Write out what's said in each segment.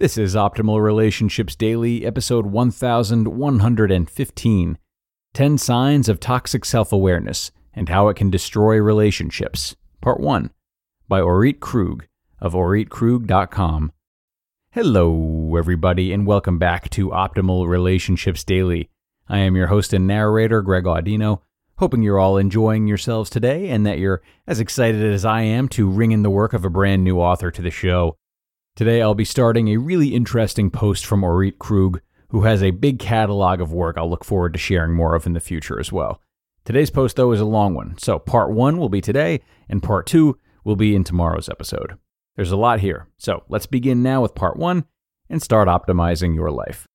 This is Optimal Relationships Daily, episode 1115 10 Signs of Toxic Self Awareness and How It Can Destroy Relationships, Part 1, by Orit Krug of OritKrug.com. Hello, everybody, and welcome back to Optimal Relationships Daily. I am your host and narrator, Greg Audino, hoping you're all enjoying yourselves today and that you're as excited as I am to ring in the work of a brand new author to the show. Today, I'll be starting a really interesting post from Orit Krug, who has a big catalog of work I'll look forward to sharing more of in the future as well. Today's post, though, is a long one, so part one will be today, and part two will be in tomorrow's episode. There's a lot here, so let's begin now with part one and start optimizing your life.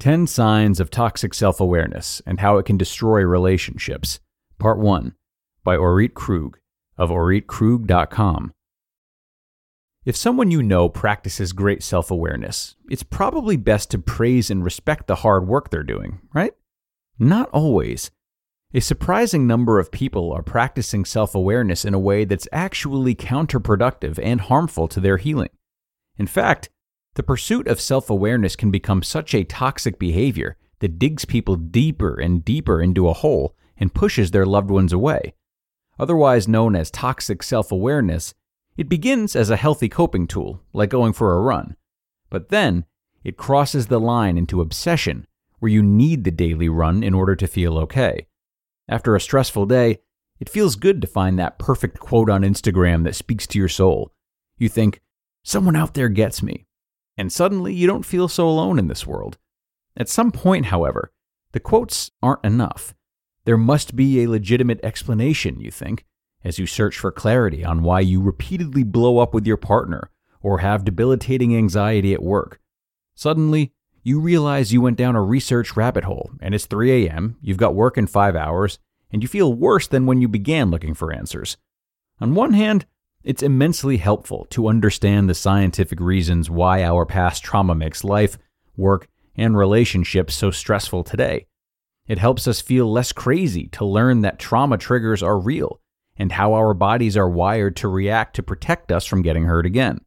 10 Signs of Toxic Self Awareness and How It Can Destroy Relationships, Part 1, by Orit Krug of OritKrug.com. If someone you know practices great self awareness, it's probably best to praise and respect the hard work they're doing, right? Not always. A surprising number of people are practicing self awareness in a way that's actually counterproductive and harmful to their healing. In fact, the pursuit of self awareness can become such a toxic behavior that digs people deeper and deeper into a hole and pushes their loved ones away. Otherwise known as toxic self awareness, it begins as a healthy coping tool, like going for a run. But then, it crosses the line into obsession, where you need the daily run in order to feel okay. After a stressful day, it feels good to find that perfect quote on Instagram that speaks to your soul. You think, someone out there gets me. And suddenly, you don't feel so alone in this world. At some point, however, the quotes aren't enough. There must be a legitimate explanation, you think, as you search for clarity on why you repeatedly blow up with your partner or have debilitating anxiety at work. Suddenly, you realize you went down a research rabbit hole and it's 3 a.m., you've got work in five hours, and you feel worse than when you began looking for answers. On one hand, it's immensely helpful to understand the scientific reasons why our past trauma makes life, work, and relationships so stressful today. It helps us feel less crazy to learn that trauma triggers are real and how our bodies are wired to react to protect us from getting hurt again.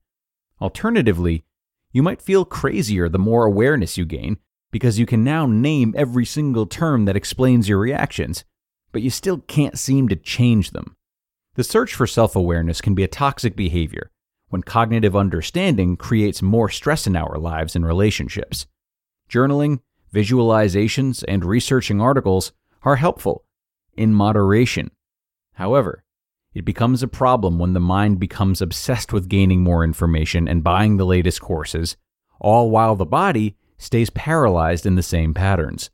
Alternatively, you might feel crazier the more awareness you gain because you can now name every single term that explains your reactions, but you still can't seem to change them. The search for self awareness can be a toxic behavior when cognitive understanding creates more stress in our lives and relationships. Journaling, visualizations, and researching articles are helpful in moderation. However, it becomes a problem when the mind becomes obsessed with gaining more information and buying the latest courses, all while the body stays paralyzed in the same patterns.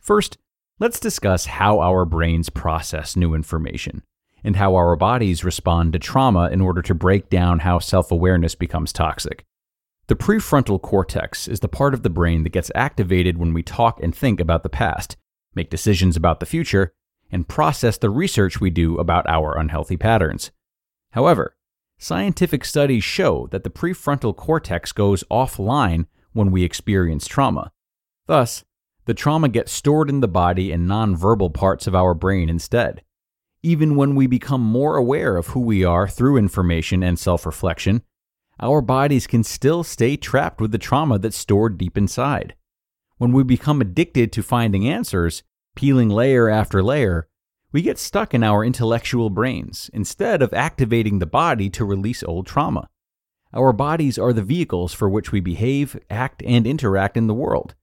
First, let's discuss how our brains process new information and how our bodies respond to trauma in order to break down how self awareness becomes toxic. The prefrontal cortex is the part of the brain that gets activated when we talk and think about the past, make decisions about the future, and process the research we do about our unhealthy patterns. However, scientific studies show that the prefrontal cortex goes offline when we experience trauma. Thus, the trauma gets stored in the body and nonverbal parts of our brain instead. Even when we become more aware of who we are through information and self reflection, our bodies can still stay trapped with the trauma that's stored deep inside. When we become addicted to finding answers, peeling layer after layer, we get stuck in our intellectual brains instead of activating the body to release old trauma. our bodies are the vehicles for which we behave, act, and interact in the world.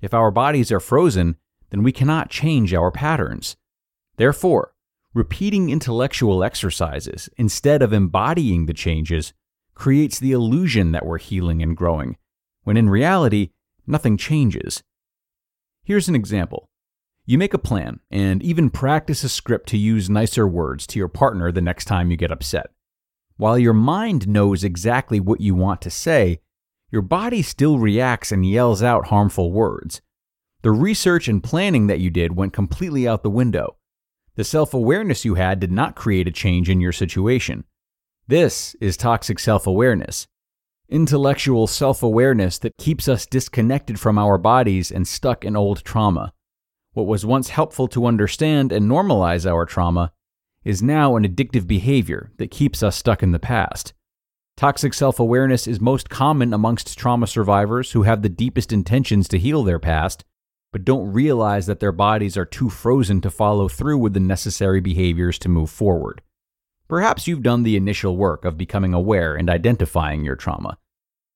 If our bodies are frozen, then we cannot change our patterns. Therefore, repeating intellectual exercises instead of embodying the changes creates the illusion that we're healing and growing, when in reality, nothing changes. Here's an example. You make a plan and even practice a script to use nicer words to your partner the next time you get upset. While your mind knows exactly what you want to say, your body still reacts and yells out harmful words. The research and planning that you did went completely out the window. The self awareness you had did not create a change in your situation. This is toxic self awareness. Intellectual self awareness that keeps us disconnected from our bodies and stuck in old trauma. What was once helpful to understand and normalize our trauma is now an addictive behavior that keeps us stuck in the past. Toxic self awareness is most common amongst trauma survivors who have the deepest intentions to heal their past, but don't realize that their bodies are too frozen to follow through with the necessary behaviors to move forward. Perhaps you've done the initial work of becoming aware and identifying your trauma,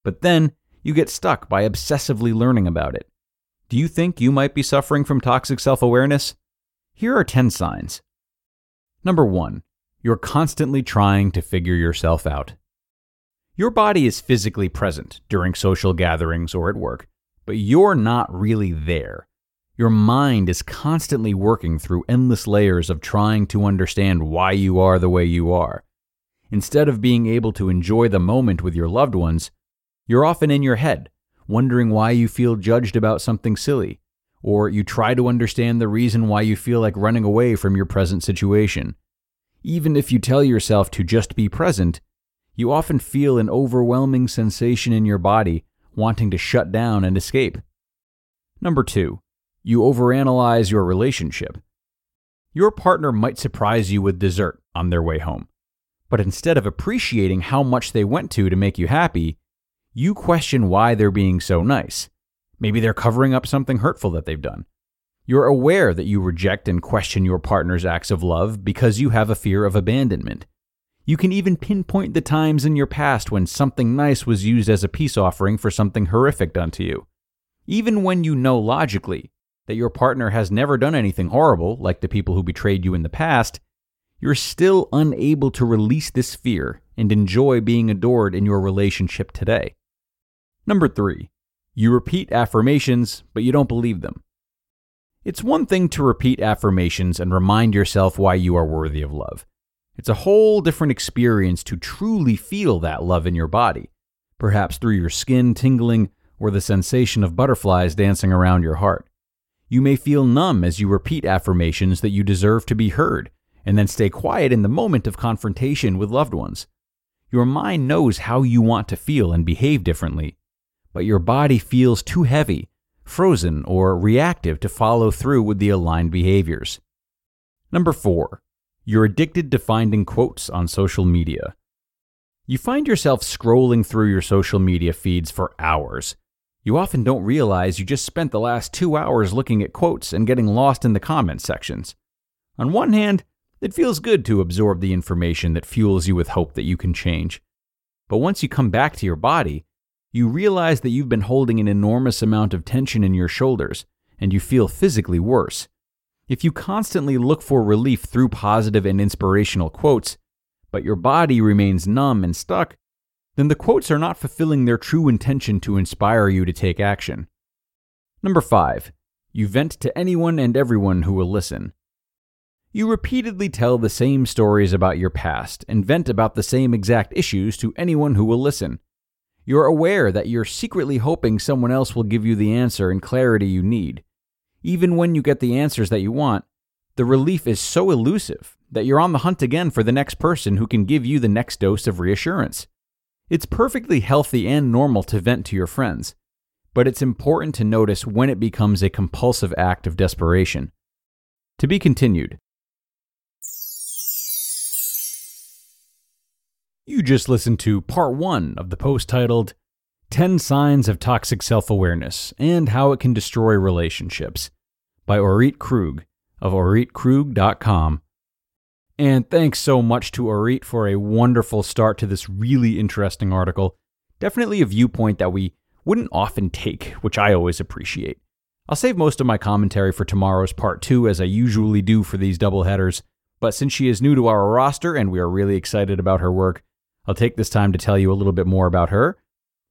but then you get stuck by obsessively learning about it. Do you think you might be suffering from toxic self awareness? Here are 10 signs. Number one, you're constantly trying to figure yourself out. Your body is physically present during social gatherings or at work, but you're not really there. Your mind is constantly working through endless layers of trying to understand why you are the way you are. Instead of being able to enjoy the moment with your loved ones, you're often in your head, wondering why you feel judged about something silly, or you try to understand the reason why you feel like running away from your present situation. Even if you tell yourself to just be present, you often feel an overwhelming sensation in your body wanting to shut down and escape. Number two, you overanalyze your relationship. Your partner might surprise you with dessert on their way home, but instead of appreciating how much they went to to make you happy, you question why they're being so nice. Maybe they're covering up something hurtful that they've done. You're aware that you reject and question your partner's acts of love because you have a fear of abandonment. You can even pinpoint the times in your past when something nice was used as a peace offering for something horrific done to you. Even when you know logically that your partner has never done anything horrible, like the people who betrayed you in the past, you're still unable to release this fear and enjoy being adored in your relationship today. Number three, you repeat affirmations, but you don't believe them. It's one thing to repeat affirmations and remind yourself why you are worthy of love. It's a whole different experience to truly feel that love in your body, perhaps through your skin tingling or the sensation of butterflies dancing around your heart. You may feel numb as you repeat affirmations that you deserve to be heard, and then stay quiet in the moment of confrontation with loved ones. Your mind knows how you want to feel and behave differently, but your body feels too heavy, frozen, or reactive to follow through with the aligned behaviors. Number four, you're addicted to finding quotes on social media. You find yourself scrolling through your social media feeds for hours. You often don't realize you just spent the last two hours looking at quotes and getting lost in the comment sections. On one hand, it feels good to absorb the information that fuels you with hope that you can change. But once you come back to your body, you realize that you've been holding an enormous amount of tension in your shoulders, and you feel physically worse. If you constantly look for relief through positive and inspirational quotes, but your body remains numb and stuck, then the quotes are not fulfilling their true intention to inspire you to take action. Number 5. You vent to anyone and everyone who will listen. You repeatedly tell the same stories about your past and vent about the same exact issues to anyone who will listen. You're aware that you're secretly hoping someone else will give you the answer and clarity you need. Even when you get the answers that you want, the relief is so elusive that you're on the hunt again for the next person who can give you the next dose of reassurance. It's perfectly healthy and normal to vent to your friends, but it's important to notice when it becomes a compulsive act of desperation. To be continued. You just listened to part one of the post titled 10 Signs of Toxic Self Awareness and How It Can Destroy Relationships by Orit Krug of oritkrug.com. And thanks so much to Orit for a wonderful start to this really interesting article. Definitely a viewpoint that we wouldn't often take, which I always appreciate. I'll save most of my commentary for tomorrow's part two, as I usually do for these double headers. But since she is new to our roster and we are really excited about her work, I'll take this time to tell you a little bit more about her.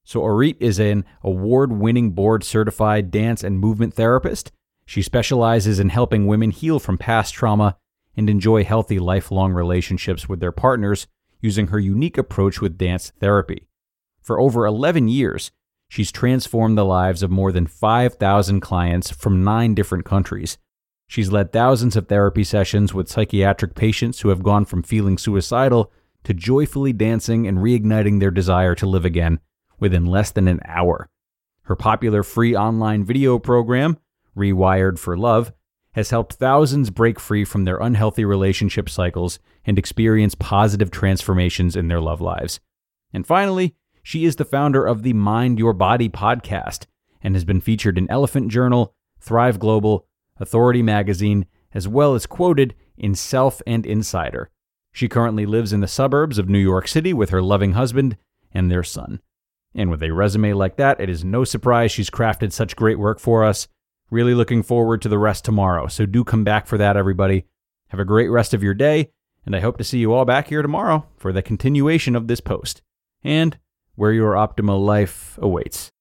So, Orit is an award winning board certified dance and movement therapist. She specializes in helping women heal from past trauma and enjoy healthy lifelong relationships with their partners using her unique approach with dance therapy. For over 11 years, she's transformed the lives of more than 5,000 clients from nine different countries. She's led thousands of therapy sessions with psychiatric patients who have gone from feeling suicidal to joyfully dancing and reigniting their desire to live again within less than an hour. Her popular free online video program, Rewired for Love, has helped thousands break free from their unhealthy relationship cycles and experience positive transformations in their love lives. And finally, she is the founder of the Mind Your Body podcast and has been featured in Elephant Journal, Thrive Global, Authority Magazine, as well as quoted in Self and Insider. She currently lives in the suburbs of New York City with her loving husband and their son. And with a resume like that, it is no surprise she's crafted such great work for us Really looking forward to the rest tomorrow. So do come back for that, everybody. Have a great rest of your day, and I hope to see you all back here tomorrow for the continuation of this post and where your optimal life awaits.